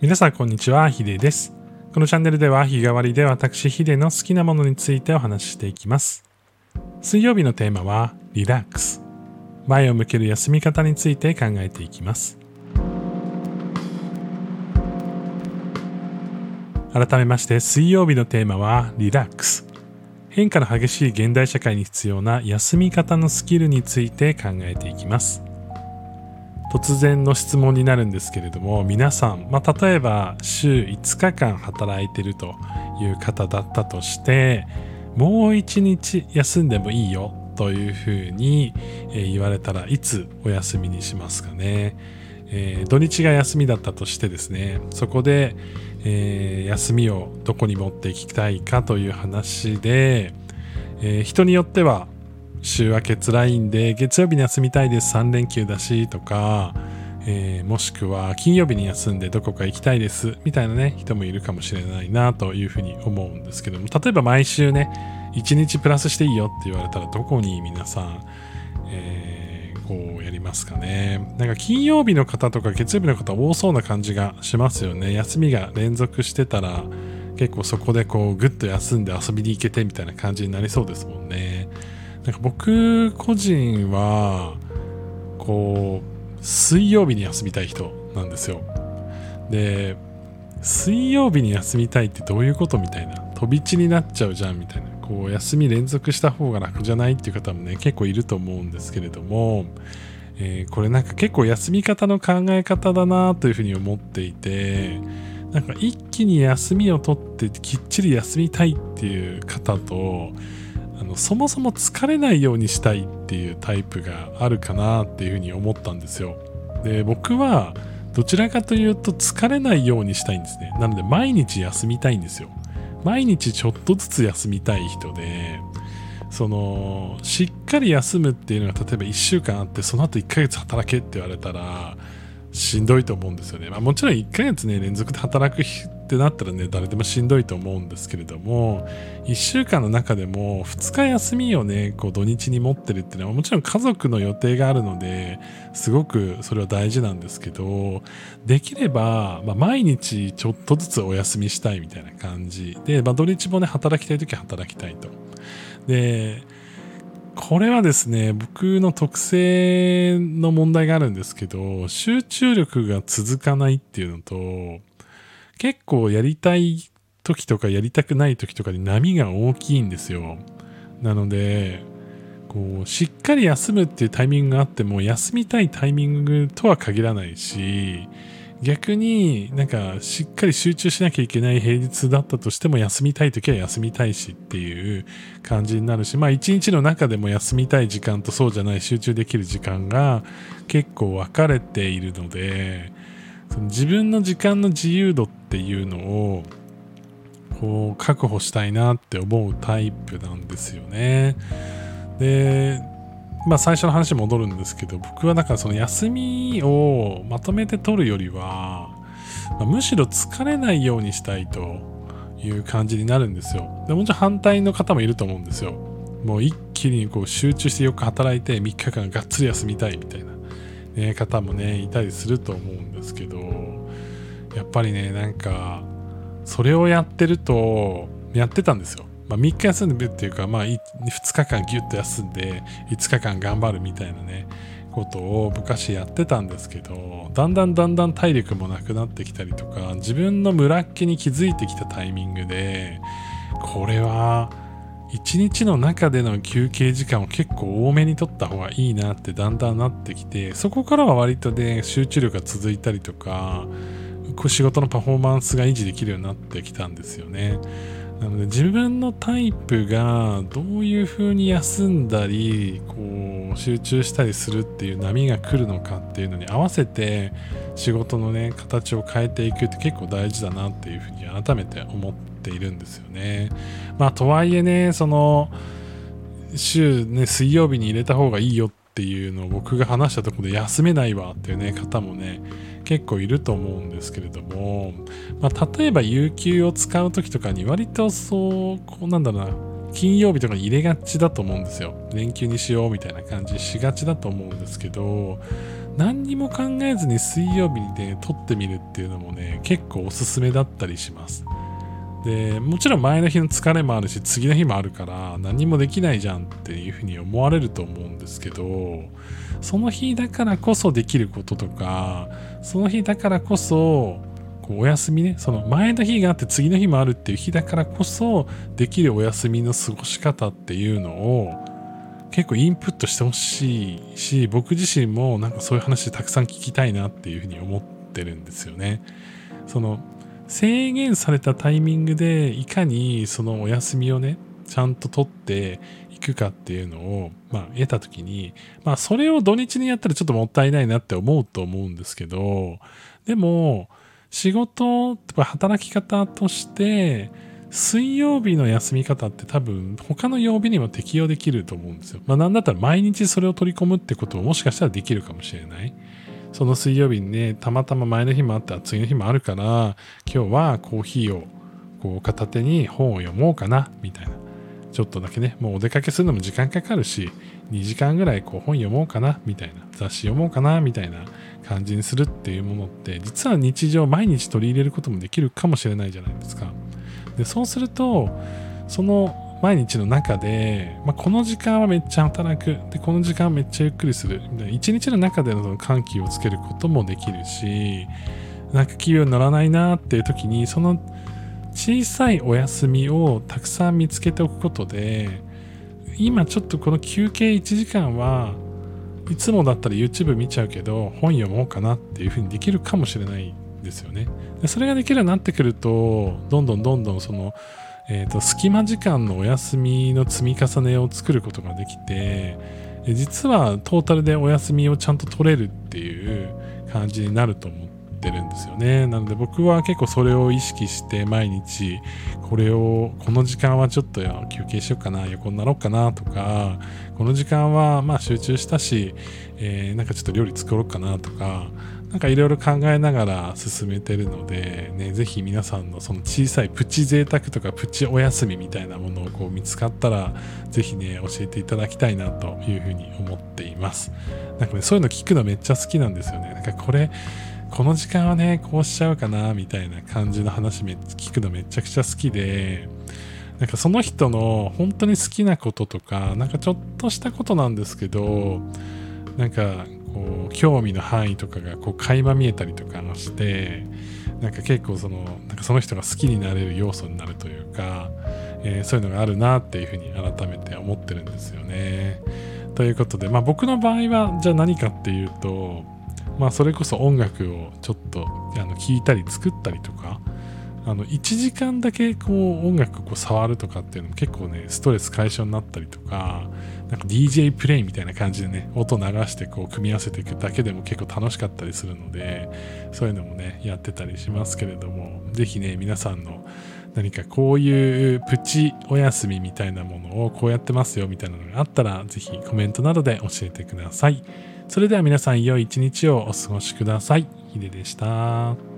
皆さんこんにちは、ヒデです。このチャンネルでは日替わりで私ヒデの好きなものについてお話ししていきます。水曜日のテーマはリラックス。前を向ける休み方について考えていきます。改めまして水曜日のテーマはリラックス。変化の激しい現代社会に必要な休み方のスキルについて考えていきます。突然の質問になるんですけれども皆さん、まあ、例えば週5日間働いてるという方だったとしてもう1日休んでもいいよというふうに、言われたらいつお休みにしますかね、えー土日が休みだったとしてですねそこで、えー休みをどこに持っていきたいかという話で、えー人によっては週明け辛いんで月曜日に休みたいです3連休だしとか、えーもしくは金曜日に休んでどこか行きたいですみたいなね人もいるかもしれないなというふうに思うんですけども例えば毎週ね1日プラスしていいよって言われたらどこに皆さん、えーこうやりますかね。なんか金曜日の方とか月曜日の方多そうな感じがしますよね。休みが連続してたら結構そこでこうぐっと休んで遊びに行けてみたいな感じになりそうですもんね。なんか僕個人はこう水曜日に休みたい人なんですよ。で水曜日に休みたいってどういうことみたいな。飛び地になっちゃうじゃんみたいな。こう休み連続した方が楽じゃないっていう方もね結構いると思うんですけれども、えーこれなんか結構休み方の考え方だなというふうに思っていてなんか一気に休みを取ってきっちり休みたいっていう方とのそもそも疲れないようにしたいっていうタイプがあるかなっていうふうに思ったんですよ。で僕はどちらかというと疲れないようにしたいんですね。なので毎日休みたいんですよ。毎日ちょっとずつ休みたい人でそのしっかり休むっていうのが例えば1週間あってその後1ヶ月働けって言われたらしんどいと思うんですよね、まあ、もちろん1ヶ月ね連続で働くってなったらね誰でもしんどいと思うんですけれども1週間の中でも2日休みをねこう土日に持ってるっていうのはもちろん家族の予定があるのですごくそれは大事なんですけどできれば、まあ、毎日ちょっとずつお休みしたいみたいな感じ。で、まあ、土日もね働きたい時は働きたいと。でこれはですね僕の特性の問題があるんですけど集中力が続かないっていうのと結構やりたい時とかやりたくない時とかに波が大きいんですよ。なのでこうしっかり休むっていうタイミングがあっても休みたいタイミングとは限らないし逆になんかしっかり集中しなきゃいけない平日だったとしても休みたい時は休みたいしっていう感じになるしまあ一日の中でも休みたい時間とそうじゃない集中できる時間が結構分かれているのでその自分の時間の自由度っていうのをこう確保したいなって思うタイプなんですよね。でまあ最初の話に戻るんですけど僕はだからその休みをまとめて取るよりは、まあむしろ疲れないようにしたいという感じになるんですよ。でもちろん反対の方もいると思うんですよ。もう一気にこう集中してよく働いて3日間がっつり休みたいみたいな、ね、方もねいたりすると思うんですけどやっぱりねなんかそれをやってるとやってたんですよ。まあ、3日休んでるっていうか、まあ、2日間ギュッと休んで5日間頑張るみたいなねことを昔やってたんですけどだんだんだんだん体力もなくなってきたりとか自分のムラっ気に気づいてきたタイミングでこれは一日の中での休憩時間を結構多めに取った方がいいなってだんだんなってきてそこからは割とね集中力が続いたりとかこう仕事のパフォーマンスが維持できるようになってきたんですよね。なので自分のタイプがどういう風に休んだりこう集中したりするっていう波が来るのかっていうのに合わせて仕事のね形を変えていくって結構大事だなっていうふうに改めて思ってているんですよね。まあとはいえねその週ね水曜日に入れた方がいいよっていうのを僕が話したところで休めないわっていうね方もね結構いると思うんですけれども、まあ、例えば有給を使う時とかに割とそうこうなんだろうな金曜日とかに入れがちだと思うんですよ連休にしようみたいな感じしがちだと思うんですけど何にも考えずに水曜日で撮ってみるっていうのもね結構おすすめだったりしますでもちろん前の日の疲れもあるし次の日もあるから何もできないじゃんっていうふうに思われると思うんですけどその日だからこそできることとかその日だからこそこうお休みねその前の日があって次の日もあるっていう日だからこそできるお休みの過ごし方っていうのを結構インプットしてほしいし僕自身もなんかそういう話たくさん聞きたいなっていうふうに思ってるんですよね。その制限されたタイミングでいかにそのお休みをねちゃんと取っていくかっていうのを、まあ、得た時に、まあ、それを土日にやったらちょっともったいないなって思うと思うんですけどでも仕事とか働き方として水曜日の休み方って多分他の曜日にも適用できると思うんですよ。まあなんだったら毎日それを取り込むってことももしかしたらできるかもしれない。その水曜日にね、たまたま前の日もあって次の日もあるから、今日はコーヒーをこう片手に本を読もうかな、みたいな。ちょっとだけね、もうお出かけするのも時間かかるし、2時間ぐらいこう本読もうかな、みたいな。雑誌読もうかな、みたいな感じにするっていうものって、実は日常毎日取り入れることもできるかもしれないじゃないですか。で、そうすると、その毎日の中で、まあ、この時間はめっちゃ働く。でこの時間めっちゃゆっくりする。一日の中での緩急をつけることもできるしなんか気分乗らないなっていう時にその小さいお休みをたくさん見つけておくことで今ちょっとこの休憩1時間はいつもだったら YouTube 見ちゃうけど本読もうかなっていうふうにできるかもしれないですよね。でそれができるようになってくるとどんどんどんどんそのえーと、隙間時間のお休みの積み重ねを作ることができて実はトータルでお休みをちゃんと取れるっていう感じになると思ってるんですよね。なので僕は結構それを意識して毎日これをこの時間はちょっと休憩しようかな横になろうかなとかこの時間はまあ集中したし、えー、なんかちょっと料理作ろうかなとかなんかいろいろ考えながら進めてるので、ね、ぜひ皆さんのその小さいプチ贅沢とかプチお休みみたいなものをこう見つかったら、ぜひね、教えていただきたいなというふうに思っています。なんかね、そういうの聞くのめっちゃ好きなんですよね。なんかこれ、この時間はね、こうしちゃうかな、みたいな感じの話め聞くのめちゃくちゃ好きで、なんかその人の本当に好きなこととか、なんかちょっとしたことなんですけど、なんかこう興味の範囲とかがこう垣間見えたりとかしてなんか結構そのなんかその人が好きになれる要素になるというか、えー、そういうのがあるなっていうふうに改めて思ってるんですよね。ということで、まあ、僕の場合はじゃあ何かっていうと、まあ、それこそ音楽をちょっとあの聴いたり作ったりとかあの1時間だけこう音楽こう触るとかっていうのも結構ねストレス解消になったりとかなんか DJ プレイみたいな感じでね音流してこう組み合わせていくだけでも結構楽しかったりするのでそういうのもねやってたりしますけれども是非ね皆さんの何かこういうプチお休みみたいなものをこうやってますよみたいなのがあったら是非コメントなどで教えてください。それでは皆さん良い一日をお過ごしください。ヒデでした。